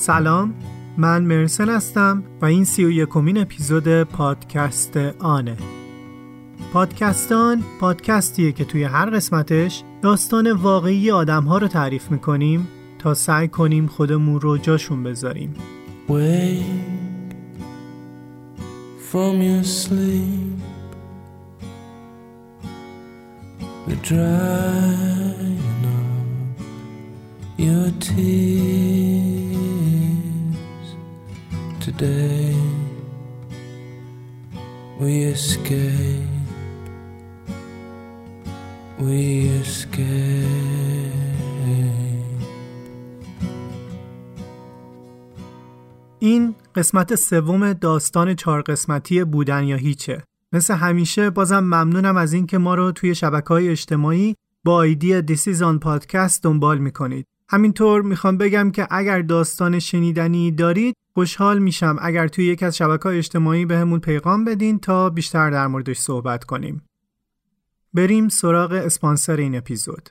سلام من مرسن هستم و این سی و یکمین اپیزود پادکست آنه. پادکستان پادکستیه که توی هر قسمتش داستان واقعی آدم ها رو تعریف می‌کنیم تا سعی کنیم خودمون رو جاشون بذاریم. From your sleep. The drying of your tears. Today we escape We escape این قسمت سوم داستان چهار قسمتی بودن یا هیچه. مثل همیشه بازم ممنونم از اینکه ما رو توی شبکه های اجتماعی با ایدی دیسیزان پادکست دنبال می‌کنید. همینطور می‌خوام بگم که اگر داستان شنیدنی دارید خوشحال میشم اگر توی یک از شبکه اجتماعی بهمون به پیغام بدین تا بیشتر در موردش صحبت کنیم. بریم سراغ اسپانسر این اپیزود.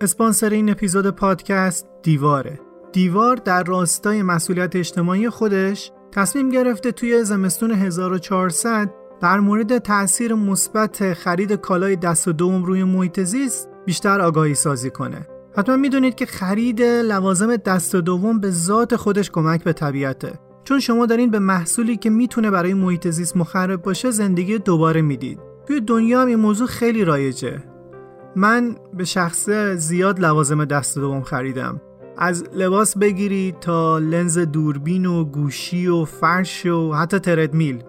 اسپانسر این اپیزود پادکست دیواره دیوار در راستای مسئولیت اجتماعی خودش تصمیم گرفته توی زمستون 1400 در مورد تاثیر مثبت خرید کالای دست و دوم روی محیط زیست بیشتر آگاهی سازی کنه. حتما می‌دونید که خرید لوازم دست و دوم به ذات خودش کمک به طبیعته. چون شما دارین به محصولی که می‌تونه برای محیط زیست مخرب باشه زندگی دوباره می‌دید. توی دنیا هم این موضوع خیلی رایجه. من به شخص زیاد لوازم دست دوم خریدم از لباس بگیری تا لنز دوربین و گوشی و فرش و حتی تردمیل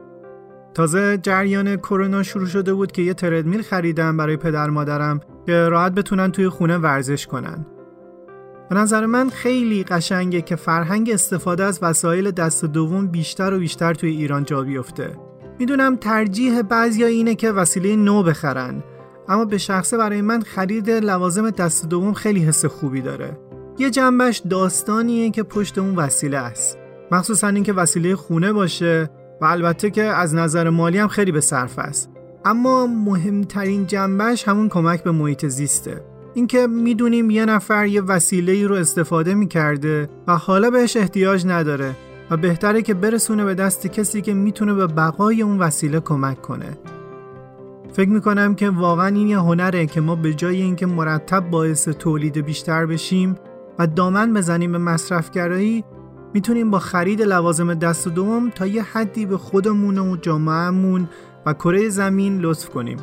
تازه جریان کرونا شروع شده بود که یه تردمیل خریدم برای پدر مادرم که راحت بتونن توی خونه ورزش کنن. به نظر من خیلی قشنگه که فرهنگ استفاده از وسایل دست دوم بیشتر و بیشتر توی ایران جا بیفته. می‌دونم ترجیح بعضیا اینه که وسیله نو بخرن اما به شخصه برای من خرید لوازم دست دوم خیلی حس خوبی داره. یه جنبش داستانیه که پشت اون وسیله است. مخصوصا اینکه وسیله خونه باشه و البته که از نظر مالی هم خیلی به صرف است. اما مهمترین جنبش همون کمک به محیط زیسته. اینکه می‌دونیم یه نفر یه وسیله ای رو استفاده می‌کرده و حالا بهش احتیاج نداره و بهتره که برسونه به دست کسی که می‌تونه به بقای اون وسیله کمک کنه. فکر می‌کنم که واقعا این یه هنره که ما به جای اینکه مرتب باعث تولید بیشتر بشیم و دامن بزنیم به مصرفگرایی می‌تونیم با خرید لوازم دست دوم تا یه حدی به خودمون و جامعهمون و کره زمین لطف کنیم.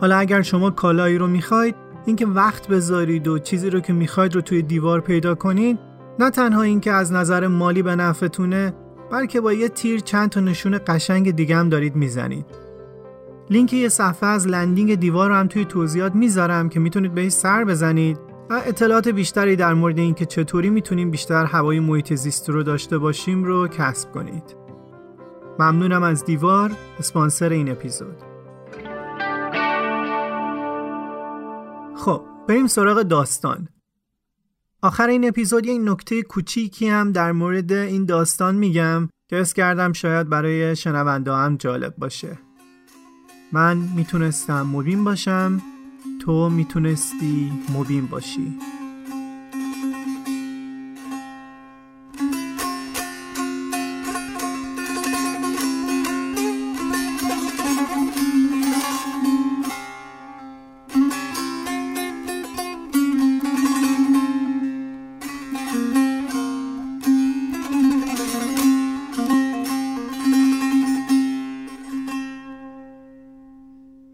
حالا اگر شما کالایی رو می‌خواید اینکه وقت بذارید و چیزی رو که می‌خواید رو توی دیوار پیدا کنید نه تنها اینکه از نظر مالی به نفعتونه بلکه با یه تیر چند تا نشون قشنگ دیگه هم دارید می‌زنید. لینک یه صفحه از لندینگ دیوار رو هم توی توضیحات می‌ذارم که می‌تونید بهش سر بزنید. و اطلاعات بیشتری در مورد اینکه چطوری می‌تونیم بیشتر هوای محیط زیست رو داشته باشیم رو کسب کنید. ممنونم از دیوار اسپانسر این اپیزود. خب بریم سراغ داستان. آخر این اپیزود یه نکته کوچیکی هم در مورد این داستان میگم که اس کردم شاید برای شنونده هم جالب باشه. من می‌تونستم مبین باشم تو می‌تونستی مبین باشی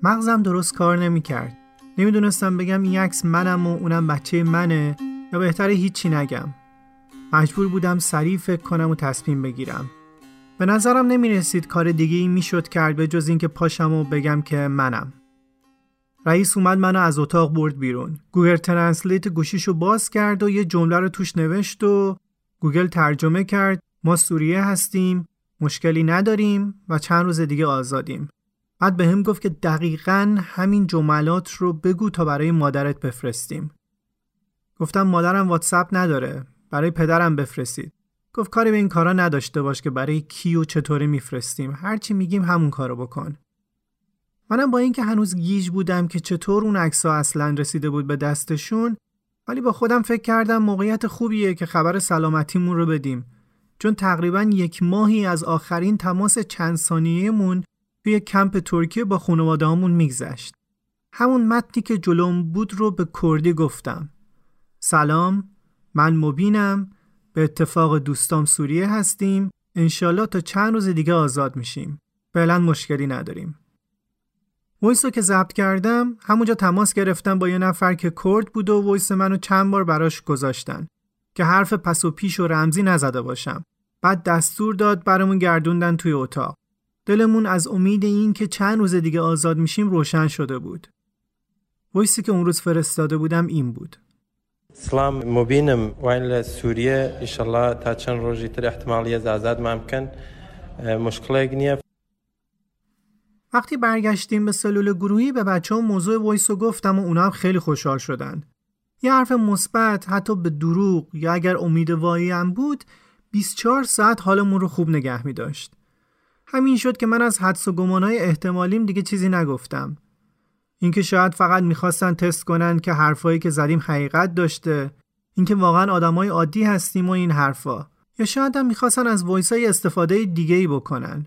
مغزم درست کار نمی‌کرد. نمی‌دونستم بگم این عکس منم و اونم بچه منه یا بهتره هیچی نگم. مجبور بودم سریع فکر کنم و تصمیم بگیرم. به نظرم نمی رسید کار دیگه ای می شد کرد به جز اینکه پاشم و بگم که منم. رئیس اومد منو از اتاق برد بیرون. Google Translate گوشیشو باز کرد و یه جمله رو توش نوشت و گوگل ترجمه کرد ما سوریه هستیم مشکلی نداریم و چند روز دیگه آزادیم. بعد به هم گفت که دقیقا همین جملات رو بگو تا برای مادرت بفرستیم. گفتم مادرم واتساپ نداره. برای پدرم بفرستید. گفت کاری به این کارا نداشته باش که برای کی و چطوری میفرستیم. هرچی میگیم همون کارو بکن. منم با اینکه هنوز گیج بودم که چطور اون عکس‌ها اصلا رسیده بود به دستشون ولی با خودم فکر کردم موقعیت خوبیه که خبر سلامتیمون رو بدیم چون تقریبا یک ماهی از آخرین تماس چند ثانیه‌مون توی کمپ ترکیه با خانواده همون میگذشت. همون متنی که جلوم بود رو به کردی گفتم. سلام من مبینم به اتفاق دوستام سوریه هستیم انشالله تا چند روز دیگه آزاد میشیم. فعلا مشکلی نداریم. ویس رو که ضبط کردم همونجا تماس گرفتم با یه نفر که کرد بود و ویس منو چند بار براش گذاشتن که حرف پس و پیش و رمزی نزده باشم بعد دستور داد برامون گردوندن توی اتاق دلمون از امید این که چند روز دیگه آزاد میشیم روشن شده بود. voice ی که اون روز فرستاده بودم این بود. سلام مبینم. وین سوریه انشالله تا چند روزی تر احتمالی از آزاد ممکن مشکل نیه وقتی برگشتیم به سلول گروهی به بچه ها موضوع voice رو گفتم و اونا هم خیلی خوشحال شدن. یه حرف مثبت حتی به دروغ یا اگر امیدواری هم بود 24 ساعت حالمون رو خوب نگه می داشت. همین شد که من از حدس و گمانهای احتمالیم دیگه چیزی نگفتم. اینکه شاید فقط می‌خواستن تست کنن که حرفایی که زدیم حقیقت داشته اینکه واقعا آدمای عادی هستیم و این حرفا یا شاید هم می‌خواستن از وایس های استفاده دیگه ای بکنن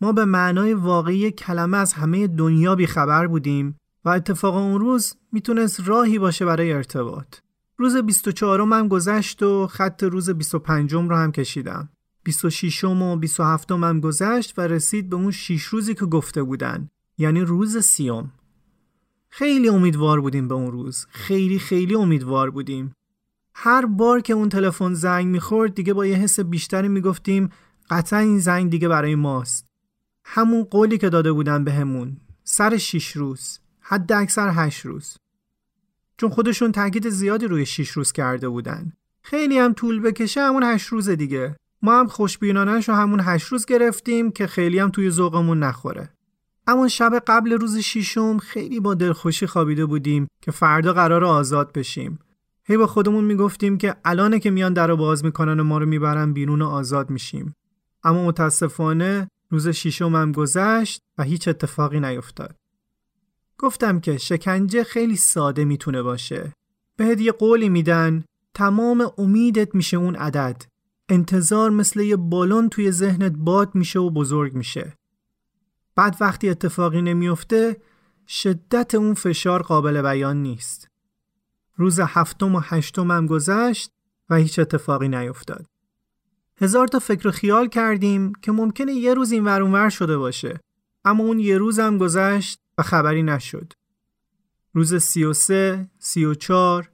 ما به معنای واقعی کلمه از همه دنیا بیخبر بودیم و اتفاق اون روز می‌تونست راهی باشه برای ارتباط. روز 24 هم گذشت و خط روز 25 رو هم کشیدم. 26 و 27 هم گذشت و رسید به اون 6 روزی که گفته بودن. یعنی روز سیوم. خیلی امیدوار بودیم به اون روز. خیلی خیلی امیدوار بودیم. هر بار که اون تلفن زنگ می‌خورد دیگه با یه حس بیشتری می‌گفتیم قطعا این زنگ دیگه برای ماست. همون قولی که داده بودن بهمون سر شیش روز حد اکثر هشت روز چون خودشون تاکید زیادی روی شیش روز کرده بودن خیلی هم طول بکشه همون هشت روز دیگه ما هم خوشبینانش رو همون هشت روز گرفتیم که خیلی هم توی ذوقمون نخوره اما شب قبل روز شیشم خیلی با دلخوشی خوابیده بودیم که فردا قرار آزاد بشیم هی با خودمون می‌گفتیم که الانه که میان در باز می‌کنن و ما رو می‌برن بیرون و آزاد میشیم اما متاسفانه روز شیشم هم گذشت و هیچ اتفاقی نیفتاد. گفتم که شکنجه خیلی ساده می‌تونه باشه. بهت یه قولی میدن تمام امیدت میشه اون عدد. انتظار مثل یه بالون توی ذهنت باد میشه و بزرگ میشه. بعد وقتی اتفاقی نمیفته شدت اون فشار قابل بیان نیست. روز هفتم و هشتم هم گذشت و هیچ اتفاقی نیفتاد. هزار تا فکر و خیال کردیم که ممکنه یه روز این ور شده باشه اما اون یه روز هم گذشت و خبری نشد روز سی و سه،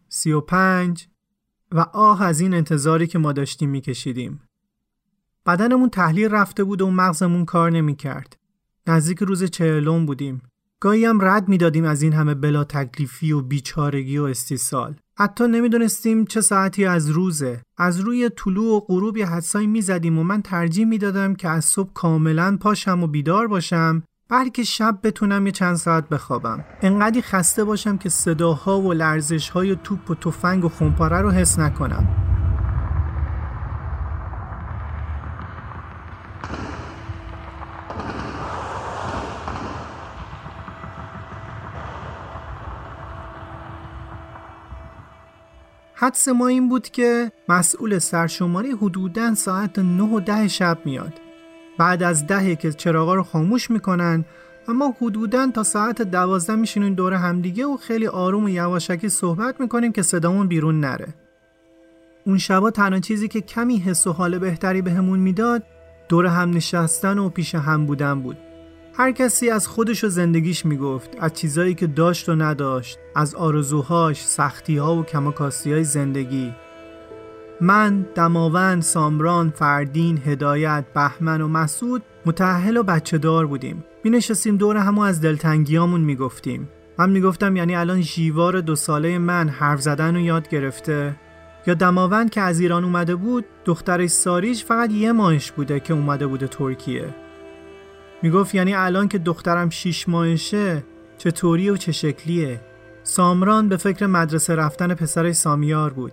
سی و آه از این انتظاری که ما داشتیم میکشیدیم بدنمون تحلیل رفته بود و مغزمون کار نمی‌کرد. نزدیک روز چهلم بودیم. گاهی هم رد می‌دادیم از این همه بلا تکلیفی و بیچارگی و استیصال. حتی نمی‌دونستیم چه ساعتی از روزه از روی طلوع و غروب یه حدسایی می‌زدیم و من ترجیح می‌دادم که از صبح کاملا پاشم و بیدار باشم بلکه شب بتونم یه چند ساعت بخوابم. انقدی خسته باشم که صداها و لرزشهای توپ و تفنگ و خونپاره رو حس نکنم. حدس ما این بود که مسئول سرشماری حدودا ساعت 9 و ده شب میاد. بعد از دهه که چراغا رو خاموش می‌کنن و ما حدودا تا ساعت دوازده میشینیم دور همدیگه و خیلی آروم و یواشکی صحبت می‌کنیم که صدامون بیرون نره. اون شبا تنها چیزی که کمی حس و حال بهتری بهمون می‌داد دور هم نشستن و پیش هم بودن بود. هر کسی از خودش و زندگیش می‌گفت از چیزایی که داشت و نداشت از آرزوهاش، سختیها و کماکاستی های زندگی. من، دماوند، سامران، فردین، هدایت، بهمن و مسعود متحل و بچه دار بودیم. می نشستیم دور همو از دلتنگیامون می‌گفتیم. من می‌گفتم یعنی الان جیوار دو ساله من حرف زدن رو یاد گرفته. یا دماوند که از ایران اومده بود دخترش ساریج فقط یه ماهش بوده که اومده بوده ترکیه. می‌گفت یعنی الان که دخترم شیش ماهشه چطوری و چه شکلیه؟ سامران به فکر مدرسه رفتن پسرش سامیار بود.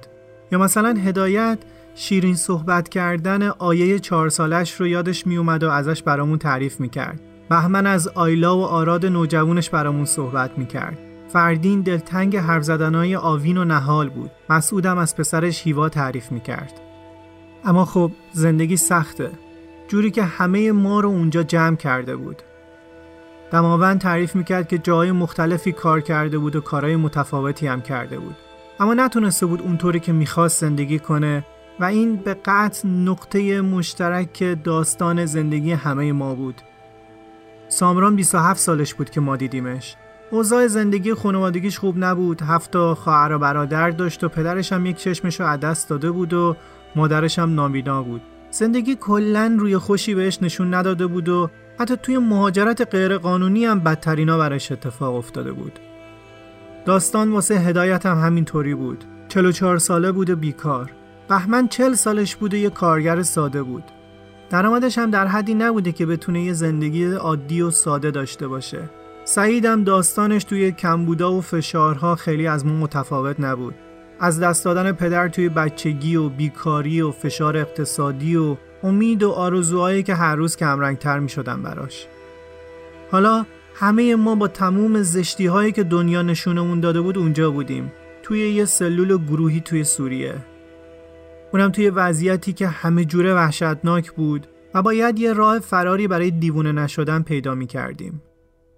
یا مثلا هدایت شیرین صحبت کردن آیه چهار سالش رو یادش میومد و ازش برامون تعریف می‌کرد بهمن از آیلا و آراد نوجوانش برامون صحبت می‌کرد. فردین دلتنگ حرف زدنهای آوین و نهال بود. مسعودم از پسرش هیوا تعریف می‌کرد. اما خب زندگی سخته. جوری که همه ما رو اونجا جمع کرده بود. دماوند تعریف می‌کرد که جای مختلفی کار کرده بود و کارهای متفاوتی هم کرده بود. اما نتونسته بود اونطوری که می‌خواست زندگی کنه و این به قطع نقطه مشترک داستان زندگی همه ما بود. سامران 27 سالش بود که ما دیدیمش. اوضاع زندگی خانوادگیش خوب نبود. هفت خواهر و برادر داشت و پدرش هم یک چشمش رو دست داده بود و مادرش هم نابینا بود. زندگی کلا روی خوشی بهش نشون نداده بود و حتی توی مهاجرت غیرقانونی هم بدترینا برش اتفاق افتاده بود. داستان واسه هدایت هم همینطوری بود. 44 ساله بود و بیکار. بهمن 40 سالش بود و یه کارگر ساده بود. درآمدش هم در حدی نبوده که بتونه یه زندگی عادی و ساده داشته باشه. سعیدم داستانش توی کمبودا و فشارها خیلی از ما متفاوت نبود. از دست دادن پدر توی بچگی و بیکاری و فشار اقتصادی و امید و آرزوهایی که هر روز کمرنگتر می شدن براش. حالا همه ما با تموم زشتی هایی که دنیا نشونمون داده بود اونجا بودیم. توی یه سلول گروهی توی سوریه. اونم توی وضعیتی که همه جوره وحشتناک بود و باید یه راه فراری برای دیوونه نشدن پیدا می کردیم.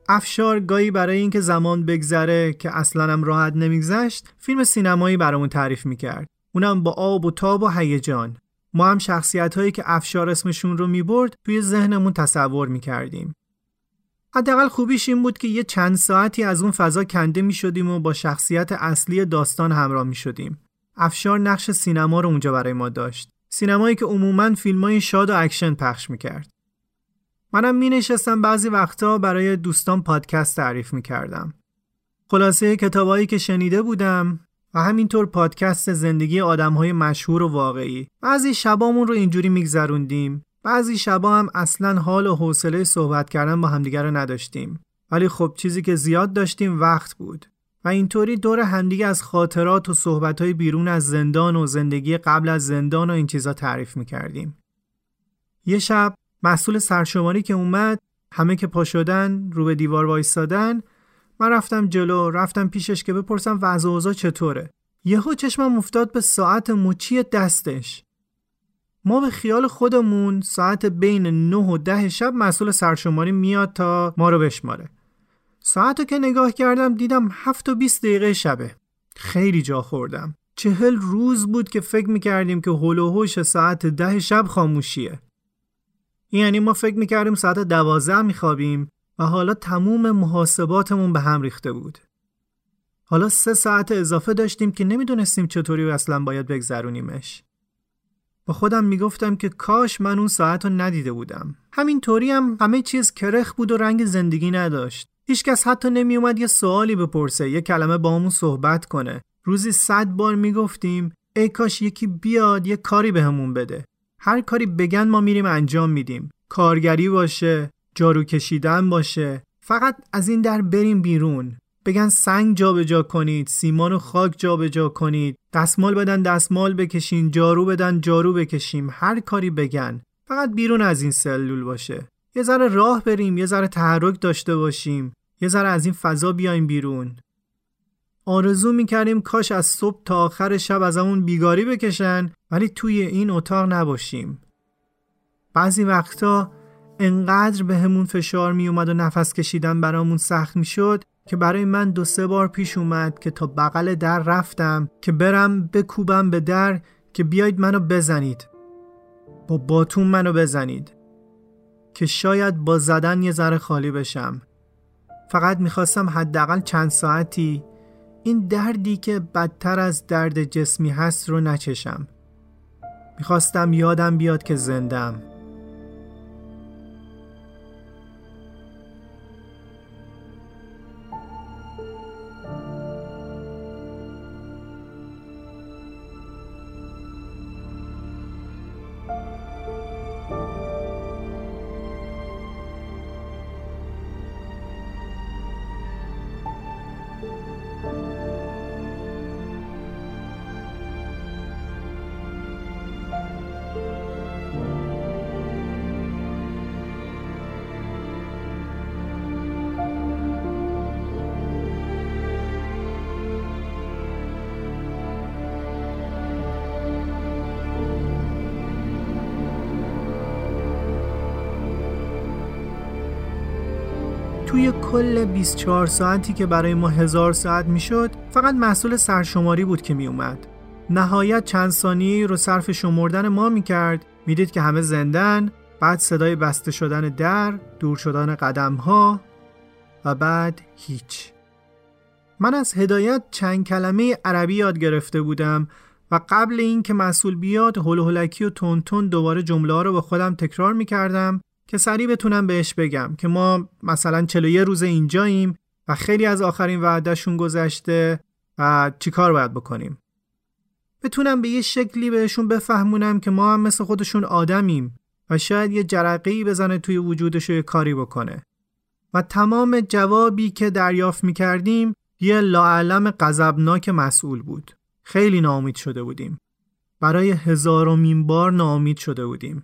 افشار گاهی برای اینکه زمان بگذره که اصلا هم راحت نمیگذشت فیلم سینمایی برامون تعریف می‌کرد. اونم با آب و تاب و هیجان. ما هم شخصیت هایی که افشار اسمشون رو می‌برد توی ذهنمون تصور می‌کردیم. حداقل خوبیش این بود که یه چند ساعتی از اون فضا کنده می شدیم و با شخصیت اصلی داستان همراه می شدیم. افشار نقش سینما رو اونجا برای ما داشت. سینمایی که عموما فیلمای شاد و اکشن پخش می کرد. منم می نشستم بعضی وقتا برای دوستان پادکست تعریف می کردم. خلاصه کتابایی که شنیده بودم و همینطور پادکست زندگی آدم های مشهور و واقعی. بعضی شبامون رو اینجوری میگذروندیم بعضی شبا هم اصلا حال و حوصله صحبت کردن با همدیگر رو نداشتیم. ولی خب چیزی که زیاد داشتیم وقت بود. و اینطوری دور همدیگه از خاطرات و صحبتهای بیرون از زندان و زندگی قبل از زندان و این چیزا تعریف می‌کردیم. یه شب مسئول سرشماری که اومد همه که پا شدن رو به دیوار وایستادن من رفتم جلو رفتم پیشش که بپرسم وضع اوضاع چطوره. یهو چشمم افتاد به ساعت مچی دستش. ما به خیال خودمون ساعت بین 9 و 10 شب مسئول سرشماری میاد تا ما رو بشماره. ساعت رو که نگاه کردم دیدم 7 و 20 دقیقه شبه. خیلی جا خوردم. چهل روز بود که فکر می‌کردیم که هول و ساعت ده شب خاموشیه. یعنی ما فکر می‌کردیم ساعت دوازده میخوابیم و حالا تموم محاسباتمون به هم ریخته بود. حالا سه ساعت اضافه داشتیم که نمی‌دونستیم چطوری اصلا باید بگذرونیمش. با خودم می‌گفتم که کاش من اون ساعت رو ندیده بودم. همینطوری هم همه چیز کرخ بود و رنگ زندگی نداشت. هیچکس حتی نمیومد یه سوالی بپرسه یه کلمه با همون صحبت کنه. روزی صد بار می‌گفتیم ای کاش یکی بیاد یه کاری بهمون به بده. هر کاری بگن ما میریم انجام میدیم. کارگری باشه جارو کشیدن باشه. فقط از این در بریم بیرون. بگن سنگ جابجا جا کنید سیمان و خاک جابجا جا کنید دستمال بدن دستمال بکشین جارو بدن جارو بکشیم هر کاری بگن. فقط بیرون از این سلول باشه. یه ذره راه بریم یه ذره تحرک داشته باشیم. یه ذره از این فضا بیایم بیرون. آرزو می‌کردیم کاش از صبح تا آخر شب از همون بیگاری بکشن ولی توی این اتاق نباشیم. بعضی وقتا انقدر به همون فشار میومد و نفس کشیدن برامون سخت می‌شد که برای من دو سه بار پیش اومد که تا بغل در رفتم که برم بکوبم به در که بیاید منو بزنید. با باتون منو بزنید. که شاید با زدن یه ذره خالی بشم. فقط می‌خواستم حداقل چند ساعتی این دردی که بدتر از درد جسمی هست رو نچشم. می‌خواستم یادم بیاد که زندم. توی کل 24 ساعتی که برای ما هزار ساعت می‌شد فقط مسئول سرشماری بود که میومد نهایت چند ثانیه رو صرف شمردن ما می‌کرد. می‌دید که همه زندن بعد صدای بسته شدن در دور شدن قدم ها و بعد هیچ. من از هدایت چند کلمه عربی یاد گرفته بودم و قبل اینکه مسئول بیاد هول و تون تون دوباره جمله ها رو به خودم تکرار می‌کردم که سریع بتونم بهش بگم که ما مثلا 41 روز اینجاییم و خیلی از آخرین وعدهشون گذشته و چیکار باید بکنیم. بتونم به یه شکلی بهشون بفهمونم که ما هم مثل خودشون آدمیم و شاید یه جرقه‌ای بزنه توی وجودش و یه کاری بکنه. و تمام جوابی که دریافت می‌کردیم یه لاعلم غضبناک مسئول بود. خیلی ناامید شده بودیم. برای هزارمین بار ناامید شده بودیم.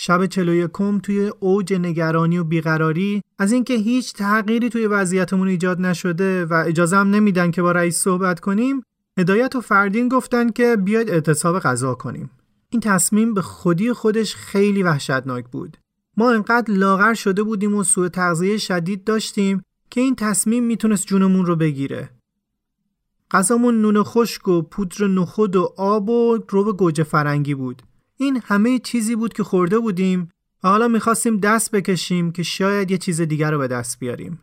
شب چلو یکم توی اوج نگرانی و بیقراری از اینکه هیچ تغییری توی وضعیتمون ایجاد نشده و اجازه هم نمیدن که با رئیس صحبت کنیم هدایت و فردین گفتن که بیاید اعتصاب غذا کنیم. این تصمیم به خودی خودش خیلی وحشتناک بود. ما انقدر لاغر شده بودیم و سوء تغذیه شدید داشتیم که این تصمیم می‌تونست جونمون رو بگیره. غذامون نون خشک و پودر نخود و آب و روب گوجه فرنگی بود. این همه چیزی بود که خورده بودیم و حالا می‌خواستیم دست بکشیم که شاید یه چیز دیگر رو به دست بیاریم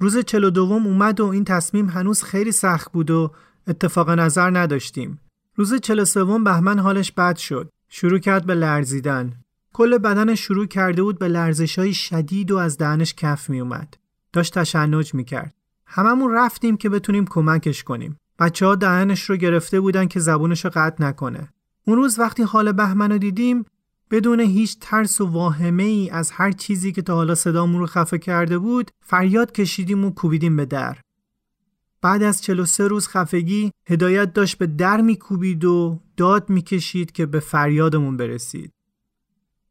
روز چلو دوم اومد و این تصمیم هنوز خیلی سخت بود و اتفاق نظر نداشتیم روز چلو سوم بهمن حالش بد شد شروع کرد به لرزیدن کل بدنش شروع کرده بود به لرزش های شدید و از دهنش کف می اومد. داشت تشنج می کرد. هممون رفتیم که بتونیم کمکش کنیم. بچه ها دهنش رو گرفته بودن که زبونش رو قطع نکنه. اون روز وقتی حال بهمن دیدیم بدون هیچ ترس و واهمه ای از هر چیزی که تا حالا صدامون رو خفه کرده بود فریاد کشیدیم و کوبیدیم به در. بعد از 43 روز خفگی هدایت داشت به در میکوبید و داد می‌کشید که به فریادمون برسید.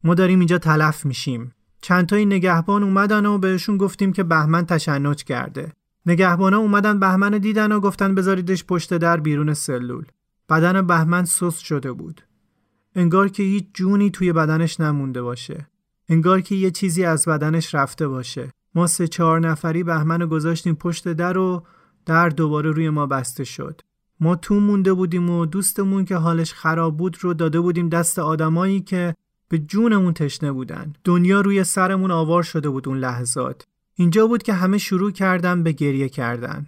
ما داریم اینجا تلف میشیم. چندتایی نگهبان اومدن و بهشون گفتیم که بهمن تشنج کرده. نگهبانا اومدن بهمن دیدن و گفتن بذاریدش پشت در بیرون سلول. بدن بهمن سست شده بود. انگار که هیچ جونی توی بدنش نمونده باشه. انگار که یه چیزی از بدنش رفته باشه. ما سه چهار نفری بهمن گذاشتیم پشت در و در دوباره روی ما بسته شد. ما تو مونده بودیم و دوستمون که حالش خراب بود رو داده بودیم دست آدمایی که به جونمون تشنه بودن. دنیا روی سرمون آوار شده بود اون لحظات. اینجا بود که همه شروع کردن به گریه کردن.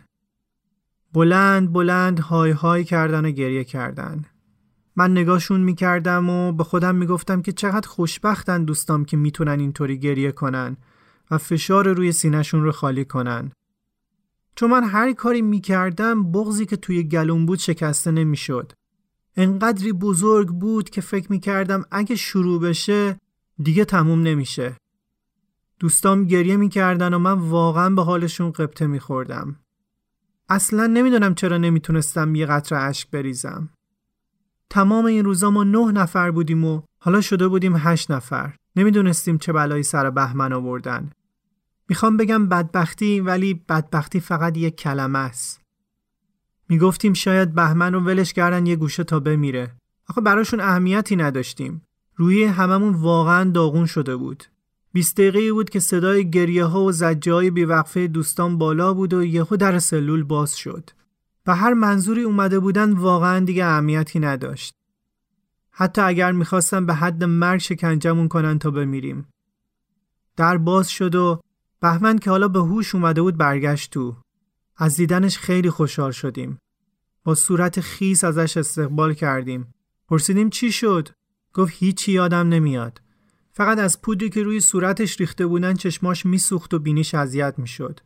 بلند بلند های های کردن و گریه کردن. من نگاهشون می‌کردم و به خودم می‌گفتم که چقدر خوشبختن دوستام که می‌تونن اینطوری گریه کنن و فشار روی سینهشون رو خالی کنن. چون من هر کاری می‌کردم بغزی که توی گلوم بود شکسته نمی‌شد. انقدری بزرگ بود که فکر می‌کردم اگه شروع بشه دیگه تموم نمیشه. دوستام گریه می‌کردن و من واقعا به حالشون قبطه میخوردم. اصلا نمی‌دونم چرا نمی‌تونستم یه قطره اشک بریزم. تمام این روزا ما نه نفر بودیم و حالا شده بودیم هشت نفر. نمی‌دونستیم چه بلایی سر بهمن آوردن. می‌خوام بگم بدبختی ولی بدبختی فقط یک کلمه است. می‌گفتیم شاید بهمن رو ولش کردن یه گوشه تا بمیره. آخه براشون اهمیتی نداشتیم. روی هممون واقعا داغون شده بود. 20 دقیقه بود که صدای گریه ها و زجه های بیوقفه دوستان بالا بود و یهو در سلول باز شد. و هر منظوری اومده بودن واقعا دیگه اهمیتی نداشت. حتی اگر می‌خواستم به حد مرگ شکنجمون کنن تا بمیریم. در باز شد و بهمن که حالا به هوش اومده بود برگشت تو. از دیدنش خیلی خوشحال شدیم. با صورت خیس ازش استقبال کردیم. پرسیدیم چی شد؟ گفت هیچی یادم نمیاد. فقط از پودری که روی صورتش ریخته بودن چشماش میسوخت و بینیش اذیت می‌شد.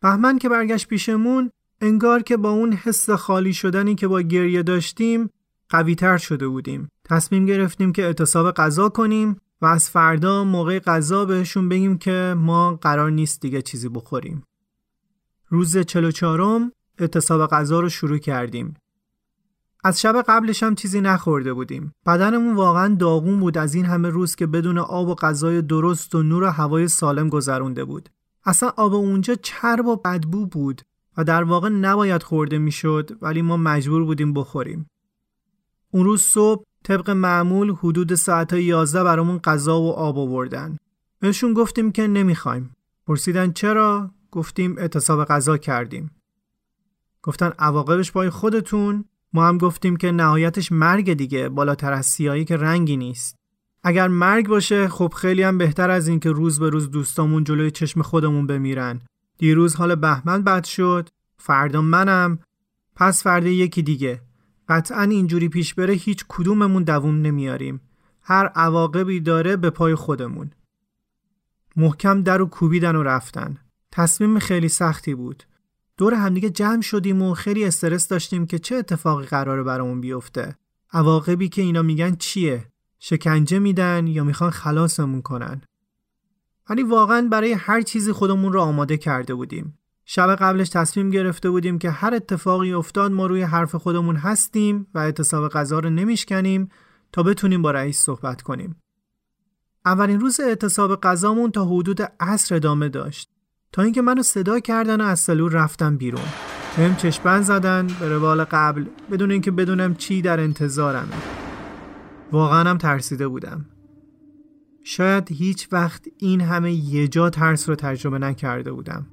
بهمن که برگشت پیشمون انگار که با اون حس خالی شدنی که با گریه داشتیم قویتر شده بودیم. تصمیم گرفتیم که اعتصاب غذا کنیم و از فردا موقع غذا بهشون بگیم که ما قرار نیست دیگه چیزی بخوریم. روز 44 اعتصاب غذا رو شروع کردیم. از شب قبلش هم چیزی نخورده بودیم. بدنمون واقعا داغون بود از این همه روز که بدون آب و غذای درست و نور و هوای سالم گذرونده بود. اصلا آب اونجا چرب و بدبو بود و در واقع نباید خورده می‌شد ولی ما مجبور بودیم بخوریم. اون روز صبح طبق معمول حدود ساعت 11 برامون غذا و آب آوردن. بهشون گفتیم که نمی‌خوایم. پرسیدن چرا؟ گفتیم اعتصاب غذا کردیم. گفتن عواقبش پای خودتون؟ ما هم گفتیم که نهایتش مرگ دیگه بالاتر از سیایی که رنگی نیست. اگر مرگ باشه خب خیلی هم بهتر از این که روز به روز دوستامون جلوی چشم خودمون بمیرن. دیروز حال بهمن بد شد، فردا منم، پس فردا یکی دیگه. قطعا اینجوری پیش بره هیچ کدوممون دووم نمیاریم. هر عواقبی داره به پای خودمون. محکم در و کوبیدن و رفتن. تصمیم خیلی سختی بود. دور همدیگه جمع شدیم و خیلی استرس داشتیم که چه اتفاقی قراره برامون بیفته. عواقبی که اینا میگن چیه؟ شکنجه میدن یا می‌خوان خلاصمون کنن؟ ولی واقعا برای هر چیزی خودمون رو آماده کرده بودیم. شب قبلش تصمیم گرفته بودیم که هر اتفاقی افتاد ما روی حرف خودمون هستیم و اعتصاب غذا رو نمیشکنیم تا بتونیم با رئیس صحبت کنیم. اولین روز اعتصاب غذامون تا حدود عصر ادامه داشت تا اینکه منو صدا کردن و از سلول رفتم بیرون. بهم چشپن زدن به روال قبل بدون اینکه بدونم چی در انتظارمه. واقعا هم ترسیده بودم. شاید هیچ وقت این همه یه جا ترس رو تجربه نکرده بودم.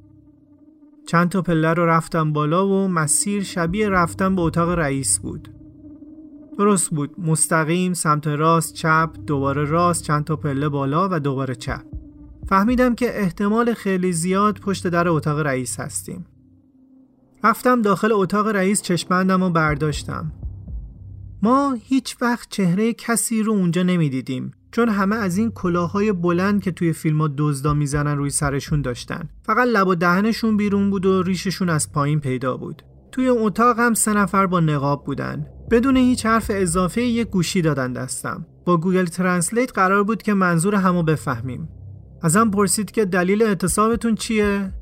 چند تا پله رو رفتم بالا و مسیر شبیه رفتن به اتاق رئیس بود. درست بود مستقیم سمت راست چپ دوباره راست چند تا پله بالا و دوباره چپ فهمیدم که احتمال خیلی زیاد پشت در اتاق رئیس هستیم. رفتم داخل اتاق رئیس چشمندم و برداشتم. ما هیچ وقت چهره کسی رو اونجا نمی‌دیدیم چون همه از این کلاهای بلند که توی فیلم ها دزدا می‌زنن روی سرشون داشتن. فقط لب و دهنشون بیرون بود و ریششون از پایین پیدا بود. توی اتاق هم سه نفر با نقاب بودن. بدون هیچ حرف اضافه یک گوشی دادن دستم. با Google Translate قرار بود که منظور همو بفهمیم. ازم پرسید که دلیل اعتصابتون چیه؟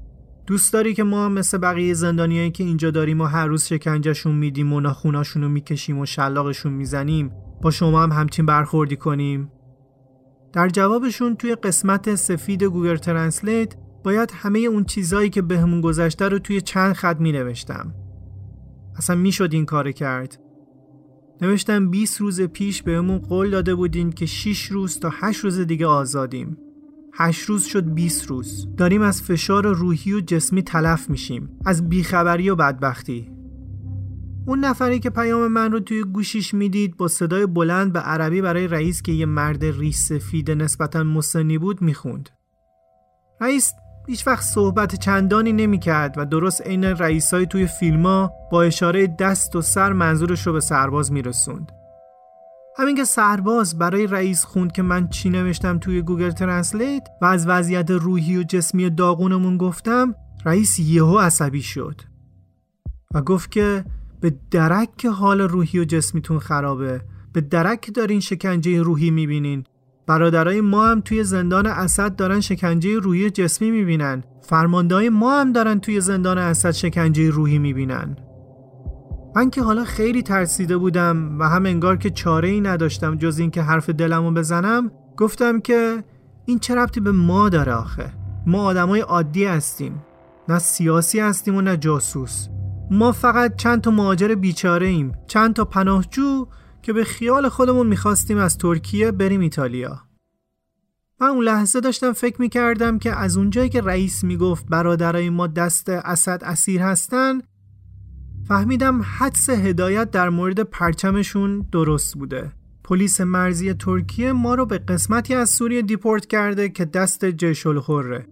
دوست داری که ما مثل بقیه زندانیایی که اینجا داریم و هر روز شکنجهشون میدیم و ناخوناشون رو می‌کشیم و شلاقشون می‌زنیم با شما هم همچین برخوردی کنیم؟ در جوابشون توی قسمت سفید Google Translate باید همه اون چیزایی که بهمون گذشته رو توی چند خط می نوشتم. اصلا می‌شد این کار کرد. نوشتم 20 روز پیش بهمون قول داده بودین که 6 روز تا 8 روز دیگه آزادیم. 8 روز شد 20 روز. داریم از فشار روحی و جسمی تلف میشیم. از بیخبری و بدبختی. اون نفری که پیام من رو توی گوشیش می‌دید با صدای بلند به عربی برای رئیس که یه مرد ریس سفید نسبتا مسنی بود می‌خوند. رئیس هیچ وقت صحبت چندانی نمی‌کرد و درست عین رئیسای توی فیلما با اشاره دست و سر منظورش رو به سرباز میرسوند. همین که سرباز برای رئیس خوند که من چی نوشتم توی Google Translate و از وضعیت روحی و جسمی داغونمون گفتم رئیس یهو عصبی شد و گفت که به درک که حال روحی و جسمیتون خرابه به درک دارین شکنجه روحی می‌بینین. برادرای ما هم توی زندان اسد دارن شکنجه روحی جسمی می‌بینن. فرماندهای ما هم دارن توی زندان اسد شکنجه روحی می‌بینن. من که حالا خیلی ترسیده بودم و هم انگار که چاره ای نداشتم جز اینکه حرف دلمو بزنم گفتم که این چه ربطی به ما داره آخه؟ ما آدمای عادی هستیم نه سیاسی هستیم و نه جاسوس. ما فقط چند تا مهاجر بیچاره ایم چند تا پناهجو که به خیال خودمون می‌خواستیم از ترکیه بریم ایتالیا. من اون لحظه داشتم فکر می‌کردم که از اونجایی که رئیس می‌گفت برادرای ما دست اسد اسیر هستن فهمیدم حدس هدایت در مورد پرچمشون درست بوده. پلیس مرزی ترکیه ما رو به قسمتی از سوریه دیپورت کرده که دست جیشالخوره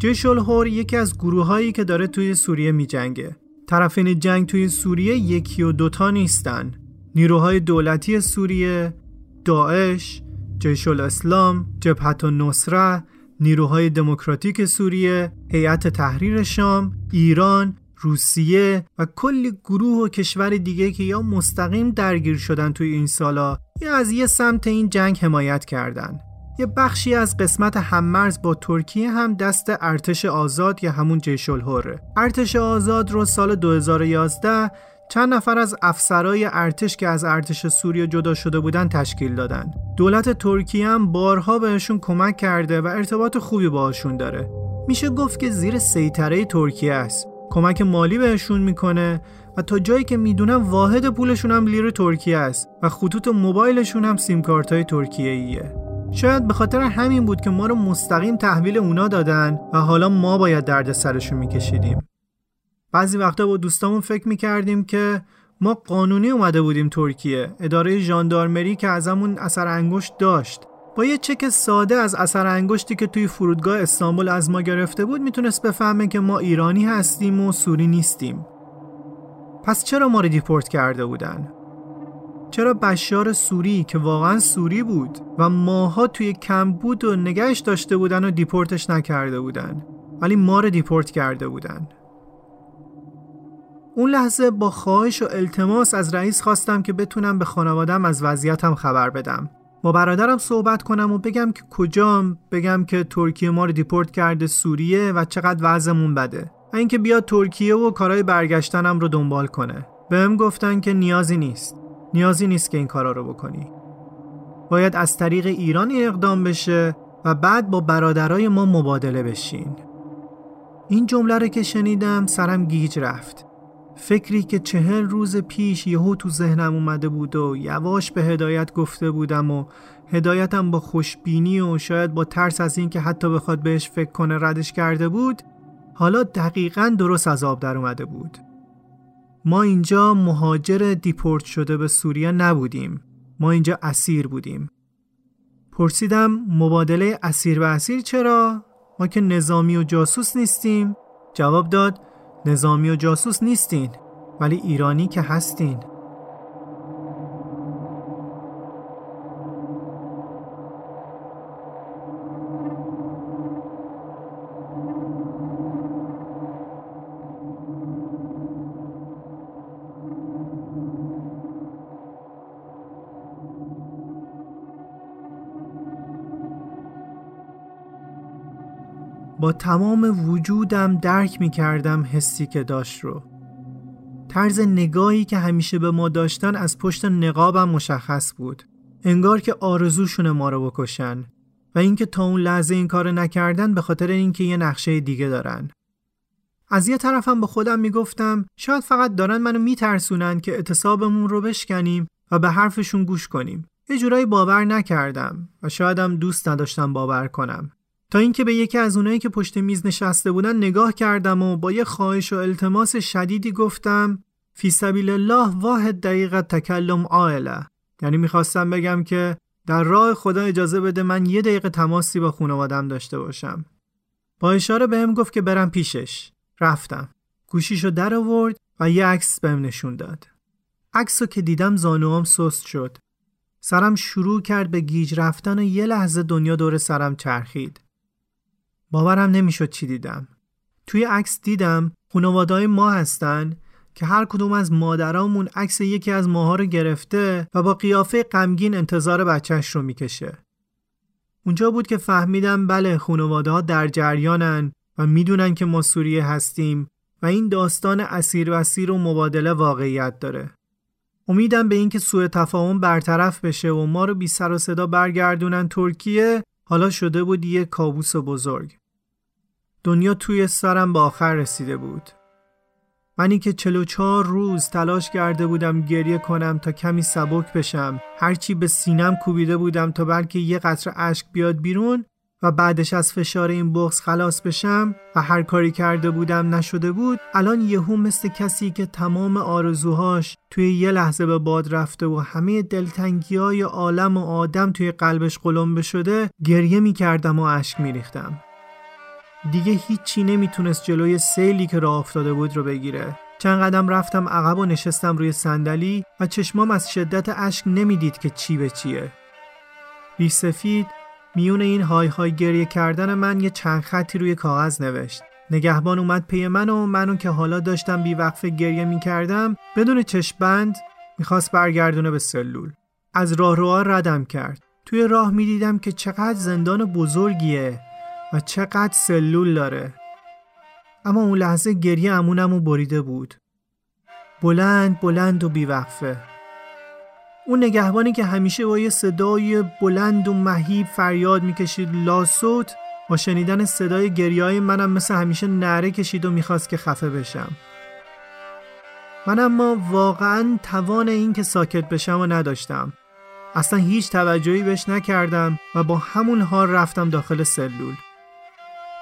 جیشالخور یکی از گروههایی که داره توی سوریه میجنگه. طرفین جنگ توی سوریه یکی و دوتا نیستن. نیروهای دولتی سوریه، داعش، جیش الاسلام، جبهت نصره، نیروهای دموکراتیک سوریه، هیئت تحریر شام، ایران، روسیه و کلی گروه و کشور دیگه که یا مستقیم درگیر شدن توی این سالا یا از یه سمت این جنگ حمایت کردن. یه بخشی از قسمت هممرز با ترکیه هم دست ارتش آزاد یا همون جیش الهره. ارتش آزاد رو سال 2011 چند نفر از افسرای ارتش که از ارتش سوریه جدا شده بودن تشکیل دادن. دولت ترکیه هم بارها بهشون کمک کرده و ارتباط خوبی باهاشون داره. میشه گفت که زیر سیطره ترکیه است. کمک مالی بهشون می‌کنه و تا جایی که می‌دونم واحد پولشون هم لیر ترکیه است و خطوط موبایلشون هم سیم کارت های ترکیه ایه. شاید به خاطر همین بود که ما رو مستقیم تحویل اونا دادن و حالا ما باید درد سرشون میکشیدیم. بعضی وقتا با دوستامون فکر می‌کردیم که ما قانونی اومده بودیم ترکیه. اداره ژاندارمری که ازمون اثر انگشت داشت. با یه چک ساده از اثر انگشتی که توی فرودگاه استانبول از ما گرفته بود می‌تونست بفهمه که ما ایرانی هستیم و سوری نیستیم. پس چرا ما رو دیپورت کرده بودن؟ چرا بشار سوری که واقعا سوری بود و ماها توی کم بود و نگهش داشته بودن و دیپورتش نکرده بودن ولی ما رو دیپورت کرده بودن؟ اون لحظه با خواهش و التماس از رئیس خواستم که بتونم به خانوادم از وضعیتم خبر بدم. با برادرم صحبت کنم و بگم که کجام بگم که ترکیه ما رو دیپورت کرده سوریه و چقدر وضعمون بده. و اینکه بیاد ترکیه و کارهای برگشتنم رو دنبال کنه. بهم گفتن که نیازی نیست. نیازی نیست که این کارا رو بکنی. باید از طریق ایران اقدام بشه و بعد با برادرای ما مبادله بشین. این جمله رو که شنیدم سرم گیج رفت. فکری که چهل روز پیش یهو تو ذهنم اومده بود و یواش به هدایت گفته بودم و هدایتم با خوشبینی و شاید با ترس از اینکه حتی بخواد بهش فکر کنه ردش کرده بود حالا دقیقا درست از آب در اومده بود ما اینجا مهاجر دیپورت شده به سوریه نبودیم ما اینجا اسیر بودیم پرسیدم مبادله اسیر به اسیر چرا؟ ما که نظامی و جاسوس نیستیم؟ جواب داد نظامی و جاسوس نیستین ولی ایرانی که هستین. با تمام وجودم درک می کردم حسی که داشت رو. طرز نگاهی که همیشه به ما داشتن از پشت نقابم مشخص بود. انگار که آرزوشون ما رو بکشن و اینکه تا اون لحظه این کار نکردن به خاطر اینکه یه نقشه دیگه دارن. از یه طرفم به خودم می‌گفتم شاید فقط دارن منو میترسونن که اعتصابمون رو بشکنیم و به حرفشون گوش کنیم. یه جورایی باور نکردم و شایدم دوست نداشتم باور کنم. تا اینکه به یکی از اونایی که پشت میز نشسته بودن نگاه کردم و با یه خواهش و التماس شدیدی گفتم فی سبیل الله واحد دقیقه تکلم عائله. یعنی می‌خواستم بگم که در راه خدا اجازه بده من یه دقیقه تماسی با خانوادم داشته باشم. با اشاره بهم گفت که برم پیشش. رفتم. گوشیشو در آورد و یه عکس بهم نشون داد. عکسو که دیدم زانوام سست شد. سرم شروع کرد به گیج رفتن و یه لحظه دنیا دور سرم چرخید. باورم نمی‌شد چی دیدم. توی عکس دیدم خانوادای ما هستن که هر کدوم از مادرامون عکس یکی از ماها رو گرفته و با قیافه غمگین انتظار بچهش رو می‌کشه. اونجا بود که فهمیدم بله خانواده در جریانن و می‌دونن که ما سوریه هستیم و این داستان اسیر و اسیر و مبادله واقعیت داره. امیدم به اینکه سوء تفاهم برطرف بشه و ما رو بی سر و صدا برگردونن ترکیه حالا شده بود یه کابوس بزرگ. دنیا توی سرم به آخر رسیده بود. منی که 44 روز تلاش کرده بودم گریه کنم تا کمی سبک بشم هرچی به سینم کوبیده بودم تا بلکه یه قطر اشک بیاد بیرون و بعدش از فشار این بغز خلاص بشم و هر کاری کرده بودم نشده بود الان یهو مثل کسی که تمام آرزوهاش توی یه لحظه به باد رفته و همه دلتنگی های عالم و آدم توی قلبش قلمبه شده گریه می‌کردم و اشک میریختم. دیگه هیچی نمی‌تونست جلوی سیلی که راه افتاده بود رو بگیره. چند قدم رفتم عقب و نشستم روی صندلی و چشمام از شدت اشک نمی‌دید که چی به چیه. بی سفید میون این های های گریه کردن من یه چند خطی روی کاغذ نوشت. نگهبان اومد پی من و منو که حالا داشتم بیوقفه گریه می‌کردم بدون چشمبند می‌خواست برگردونه به سلول. از راهروها ردم کرد. توی راه می‌دیدم که چقدر زندان بزرگیه و چقدر سلول داره. اما اون لحظه گریه امونمو بریده بود. بلند بلند و بیوقفه. اون نگهبانی که همیشه با یه صدای بلند و مهیب فریاد می‌کشید لاسوت با شنیدن صدای گریای منم مثل همیشه نره کشید و می‌خواست که خفه بشم. من اما واقعا توان این که ساکت بشم و نداشتم. اصلا هیچ توجهی بهش نکردم و با همون حال رفتم داخل سلول.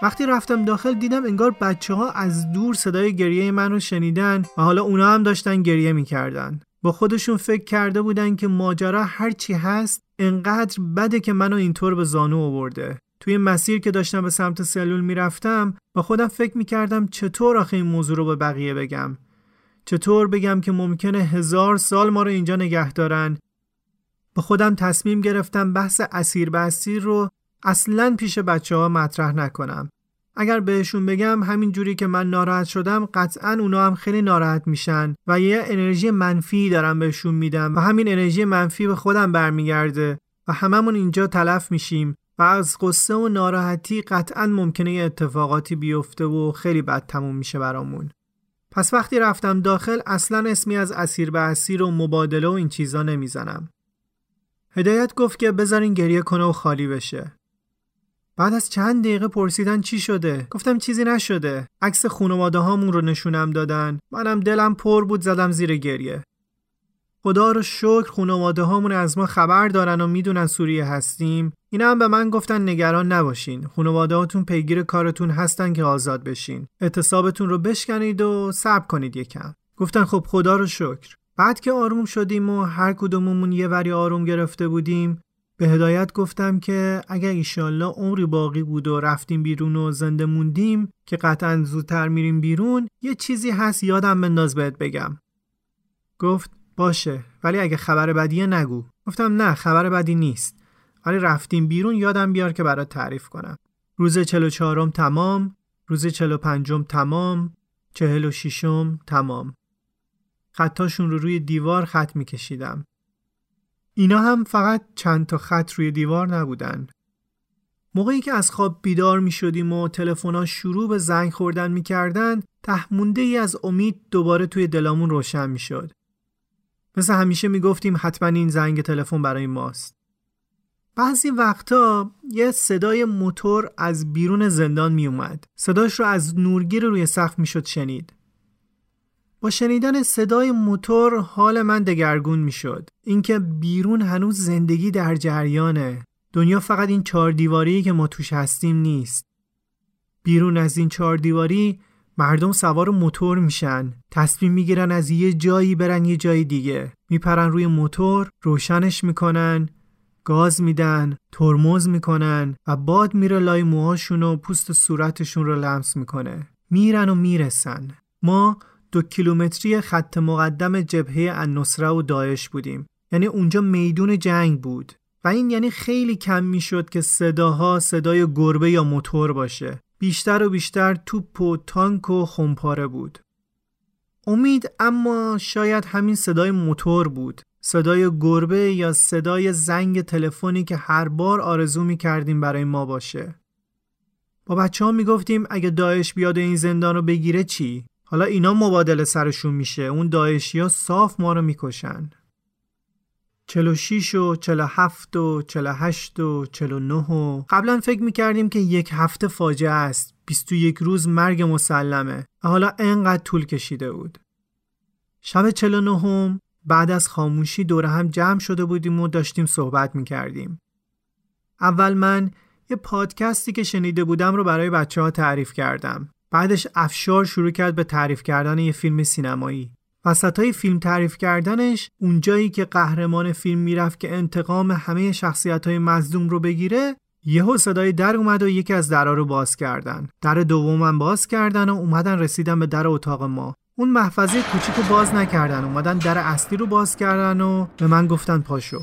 وقتی رفتم داخل دیدم انگار بچه ها از دور صدای گریه من رو شنیدن و حالا اونا هم داشتن گریه می‌کردن. با خودشون فکر کرده بودن که ماجرا هرچی هست انقدر بده که منو اینطور به زانو آورده. توی مسیر که داشتم به سمت سلول می‌رفتم با خودم فکر می‌کردم چطور آخه این موضوع رو به بقیه بگم؟ چطور بگم که ممکنه هزار سال ما رو اینجا نگه دارن؟ با خودم تصمیم گرفتم بحث اسیر به اسیر رو اصلا پیش بچه ها مطرح نکنم. اگر بهشون بگم همین جوری که من ناراحت شدم قطعا اونا هم خیلی ناراحت میشن و یه انرژی منفی دارم بهشون میدم و همین انرژی منفی به خودم برمیگرده و هممون اینجا تلف میشیم و از قصه و ناراحتی قطعا ممکنه یه اتفاقاتی بیفته و خیلی بد تموم میشه برامون. پس وقتی رفتم داخل اصلا اسمی از اسیر به اسیر و مبادله و این چیزا نمی‌زنم. هدایت گفت که بذارین گریه کنه و خالی بشه. بعد از چند دقیقه پرسیدن چی شده؟ گفتم چیزی نشده. عکس خانواده هامون رو نشونم دادن. منم دلم پر بود زدم زیر گریه. خدا رو شکر خانواده هامون از ما خبر دارن و می‌دونن سوریه هستیم. اینا هم به من گفتن نگران نباشین. خانواده هاتون پیگیر کارتون هستن که آزاد بشین. اعتصابتون رو بشکنید و صبر کنید یکم. گفتن خب خدا رو شکر. بعد که آروم شدیم و هر کدوممون یه وری آروم گرفته بودیم به هدایت گفتم که اگر ایشالله عمری باقی بود و رفتیم بیرون و زنده موندیم که قطعا زودتر میریم بیرون یه چیزی هست یادم بنداز بهت بگم. گفت باشه ولی اگه خبر بدیه نگو. گفتم نه خبر بدی نیست. ولی رفتیم بیرون یادم بیار که برات تعریف کنم. روز 44 تمام روز 45 تمام 46 تمام. خطاشون رو روی دیوار خط میکشیدم. اینا هم فقط چند تا خط روی دیوار نبودن. موقعی که از خواب بیدار می شدیم و تلفن‌ها شروع به زنگ خوردن می کردن تحمونده ای از امید دوباره توی دلامون روشن می شد. مثل همیشه می گفتیم حتما این زنگ تلفن برای ماست. بعضی وقتا یه صدای موتور از بیرون زندان می اومد. صداش رو از نورگیر روی سقف می شد شنید. با شنیدن صدای موتور حال من دگرگون می‌شد. اینکه بیرون هنوز زندگی در جریانه. دنیا فقط این چهار دیواری که ما توش هستیم نیست. بیرون از این چهار دیواری مردم سوار موتور میشن. تصمیم می‌گیرن از یه جایی برن یه جای دیگه. میپرن روی موتور روشنش می‌کنن گاز میدن ترمز می‌کنن و باد میره لای موهاشون و پوست صورتشون رو لمس می‌کنه. میرن و می‌رسن. ما دو کیلومتری خط مقدم جبهه النصره و داعش بودیم. یعنی اونجا میدون جنگ بود. و این یعنی خیلی کم می‌شد که صداها صدای گربه یا موتور باشه. بیشتر و بیشتر توپ و تانک و خمپاره بود. امید اما شاید همین صدای موتور بود. صدای گربه یا صدای زنگ تلفنی که هر بار آرزو می کردیم برای ما باشه. با بچه ها می گفتیم اگه داعش بیاد این زندان رو بگیره چی؟ حالا اینا مبادله سرشون میشه. اون ها صاف ما رو می‌کشن. 46 و 47 و 48 و 49 و قبلا فکر می‌کردیم که یک هفته فاجعه است. 21 روز مرگ مسلمه. و حالا انقدر طول کشیده بود. شب 49 هم بعد از خاموشی دور هم جمع شده بودیم و داشتیم صحبت می‌کردیم. اول من یه پادکستی که شنیده بودم رو برای بچه ها تعریف کردم. بعدش افشار شروع کرد به تعریف کردن یه فیلم سینمایی. وسط های فیلم تعریف کردنش اونجایی که قهرمان فیلم می‌رفت که انتقام همه شخصیت های مزدوم رو بگیره یهو صدای در اومد و یکی از درا رو باز کردن. در دومم باز کردن و اومدن رسیدن به در اتاق ما. اون محفظه کوچیک باز نکردن اومدن در اصلی رو باز کردن و به من گفتن پاشو.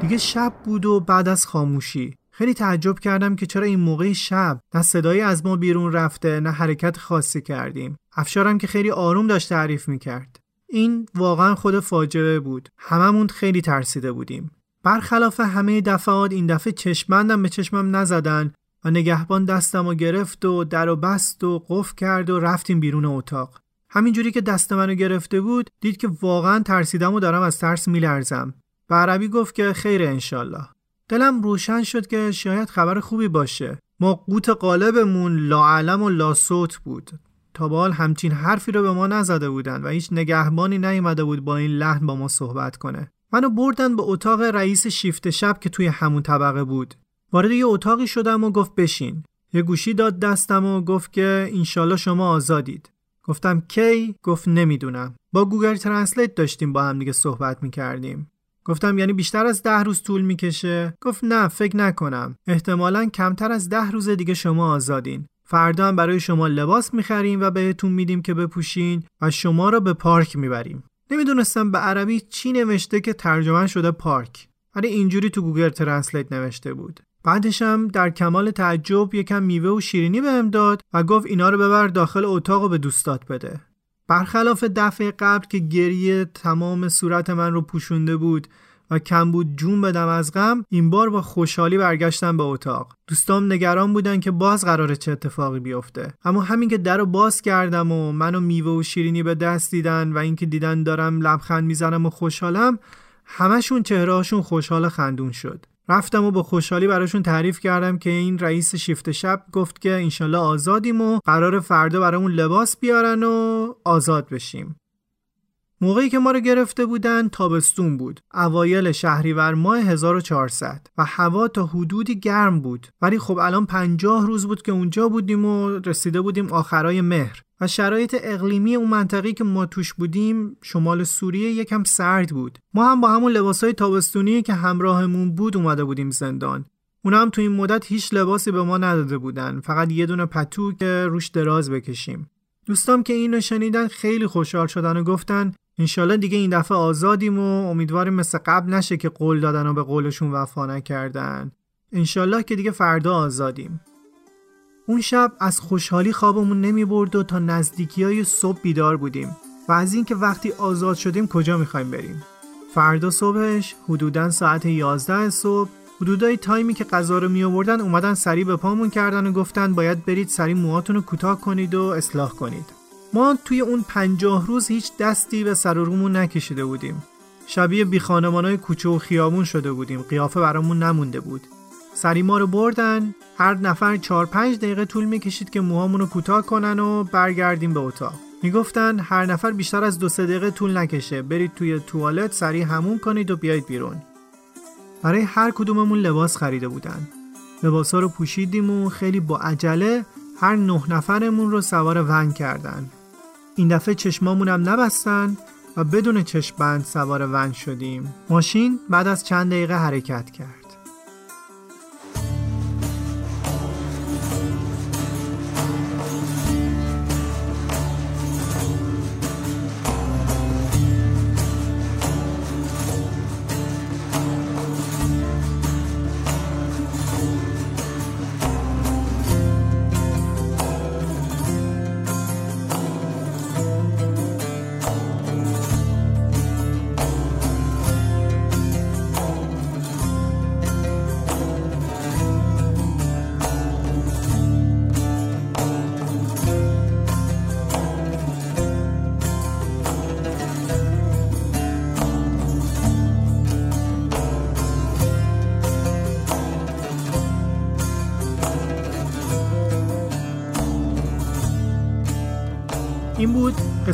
دیگه شب بود و بعد از خاموشی. خیلی تعجب کردم که چرا این موقع شب نه صدایی از ما بیرون رفته نه حرکت خاصی کردیم. افشارم که خیلی آروم داشت تعریف می‌کرد. این واقعا خود فاجعه بود. هممون خیلی ترسیده بودیم. برخلاف همه دفعات این دفعه چشمندم به چشمم نزدن و نگهبان دستم و گرفت و در و بست و قفل کرد و رفتیم بیرون اتاق. همینجوری که دست منو گرفته بود دید که واقعا ترسیدم و دارم از ترس میلرزم. به عربی گفت که خیر انشالله دلم روشن شد که شاید خبر خوبی باشه. ما قوت غالبمون لا علم و لا صوت بود. تا به حال همچین حرفی رو به ما نزده بودن و هیچ نگهبانی نیومده بود با این لحن با ما صحبت کنه. منو بردن به اتاق رئیس شیفت شب که توی همون طبقه بود. وارد یه اتاقی شدم و گفت بشین. یه گوشی داد دستم و گفت که انشالله شما آزادید. گفتم کی؟ گفت نمی‌دونم. با Google Translate داشتیم با هم دیگه صحبت می‌کردیم. گفتم یعنی بیشتر از ده روز طول می‌کشه؟ گفت نه فکر نکنم. احتمالا کمتر از ده روز دیگه شما آزادین. فردا هم برای شما لباس می‌خریم و بهتون میدیم که بپوشین و شما را به پارک می‌بریم. نمی‌دونستم به عربی چی نوشته که ترجمه شده پارک. ولی اینجوری تو Google Translate نوشته بود. بعدشم در کمال تعجب یکم میوه و شیرینی بهم داد و گفت اینا رو ببر داخل اتاق و به دوستات بده. برخلاف دفعه قبل که گریه تمام صورت من رو پوشونده بود و کم بود جون بدم از غم این بار با خوشحالی برگشتم به اتاق. دوستام نگران بودن که باز قراره چه اتفاقی بیفته. اما همین که در رو باز کردم و منو میوه و شیرینی به دست دیدن و اینکه دیدن دارم لبخند می‌زنم و خوشحالم همشون چهرهاشون خوشحال خندون شد. رفتم و با خوشحالی براشون تعریف کردم که این رئیس شیفت شب گفت که انشالله آزادیم و قرار فردا برامون لباس بیارن و آزاد بشیم. موقعی که ما رو گرفته بودن تابستون بود. اوایل شهریور ماه 1400 و هوا تا حدودی گرم بود. ولی خب الان 50 روز بود که اونجا بودیم و رسیده بودیم آخرای مهر. و شرایط اقلیمی اون منطقی که ما توش بودیم شمال سوریه یکم سرد بود. ما هم با همون لباسای تابستونی که همراهمون بود اومده بودیم زندان. اونا هم تو این مدت هیچ لباسی به ما نداده بودن. فقط یه دونه پتو که روش دراز بکشیم. دوستام که اینو شنیدن خیلی خوشحال شدن و گفتن انشالله دیگه این دفعه آزادیم و امیدواریم مثل قبل نشه که قول دادن و به قولشون وفا نکردن. انشالله که دیگه فردا آزادیم. اون شب از خوشحالی خوابمون نمی برد و تا نزدیکی های صبح بیدار بودیم و از اینکه وقتی آزاد شدیم کجا می‌خوایم بریم؟ فردا صبحش حدودا ساعت 11 صبح. حدودای تایمی که غذا رو می آوردن اومدن سری به پامون کردن و گفتن باید برید سری موهاتون رو کوتاه کنید و اصلاح کنید. ما توی اون پنجاه روز هیچ دستی به سر رومون نکشیده بودیم. شبیه بی های کوچه و خیابون شده بودیم. قیافه برامون نمونده بود. سری ما رو بردن. هر نفر 4 5 دقیقه طول می‌کشید که موهامون رو کوتاه کنن و برگردیم به اتاق. می‌گفتن هر نفر بیشتر از دو سه دقیقه طول نکشه. برید توی توالت سریع همون کنید و بیایید بیرون. برای هر کدوممون لباس خریده بودن. لباسا رو پوشیدیم و خیلی با عجله هر نه نفرمون رو سوار ون کردن. این دفعه چشمامون هم نبستن و بدون چشم بند سوار ون شدیم. ماشین بعد از چند دقیقه حرکت کرد.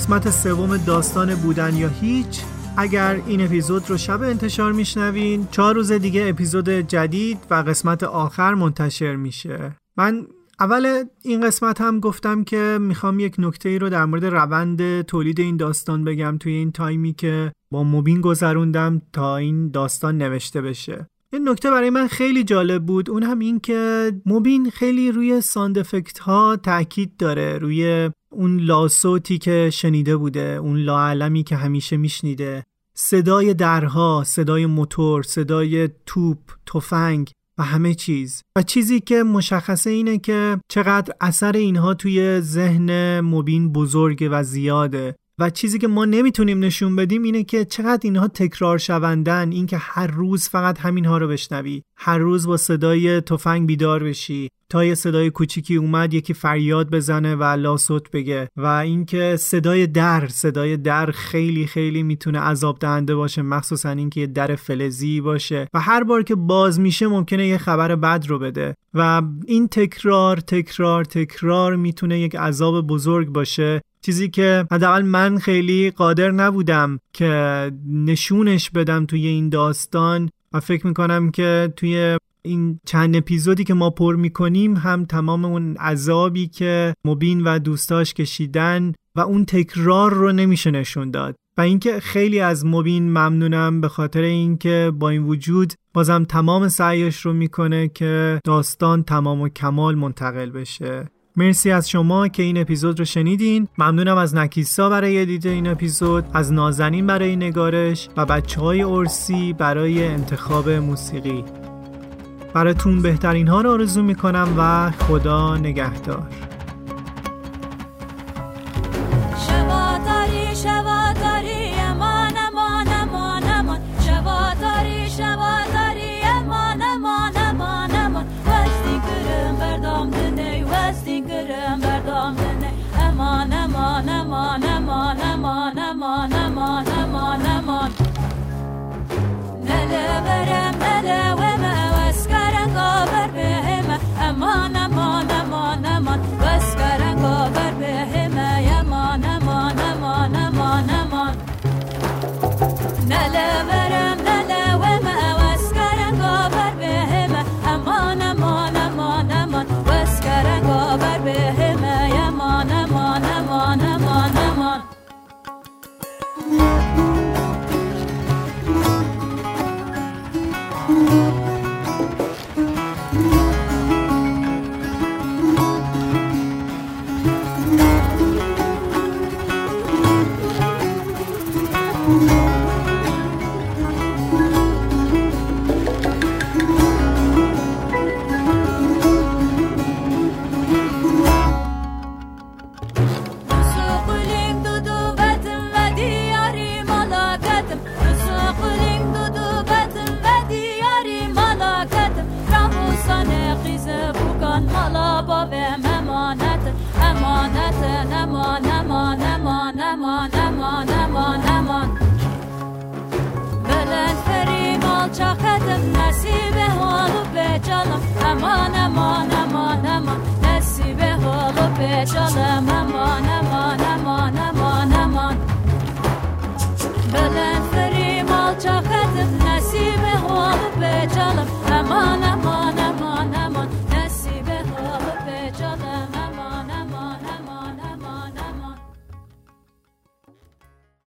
قسمت سوم داستان بودن یا هیچ اگر این اپیزود رو شب انتشار میشنوین چهار روز دیگه اپیزود جدید و قسمت آخر منتشر میشه. من اول این قسمت هم گفتم که می‌خوام یک نکته ای رو در مورد روند تولید این داستان بگم توی این تایمی که با موبین گذروندم تا این داستان نوشته بشه. این نکته برای من خیلی جالب بود. اون هم این که موبین خیلی روی ساند افکت ها تاکید داره روی اون لاسوتی که شنیده بوده اون لاعلمی که همیشه میشنیده. صدای درها صدای موتور صدای توپ تفنگ و همه چیز. و چیزی که مشخصه اینه که چقدر اثر اینها توی ذهن مبین بزرگه و زیاده. و چیزی که ما نمی‌تونیم نشون بدیم اینه که چقدر اینها تکرار شوندن اینکه هر روز فقط همینها رو بشنوی. هر روز با صدای تفنگ بیدار بشی. تا یه صدای کوچیکی اومد یکی فریاد بزنه و لاسوت بگه. و اینکه صدای در صدای در خیلی خیلی می‌تونه عذاب دهنده باشه مخصوصا اینکه یه در فلزی باشه. و هر بار که باز میشه ممکنه یه خبر بد رو بده. و این تکرار تکرار تکرار می‌تونه یک عذاب بزرگ باشه. چیزی که حداقل من خیلی قادر نبودم که نشونش بدم توی این داستان. و فکر می‌کنم که توی این چند اپیزودی که ما پر می‌کنیم هم تمام اون عذابی که مبین و دوستاش کشیدن و اون تکرار رو نمیشه نشون داد. و اینکه خیلی از مبین ممنونم به خاطر اینکه با این وجود بازم تمام سعیش رو می‌کنه که داستان تمام و کمال منتقل بشه. مرسی از شما که این اپیزود رو شنیدین. ممنونم از نکیسا برای ادیت این اپیزود از نازنین برای نگارش و بچه های ارسی برای انتخاب موسیقی. براتون بهترین ها رو آرزو می‌کنم و خدا نگهدار.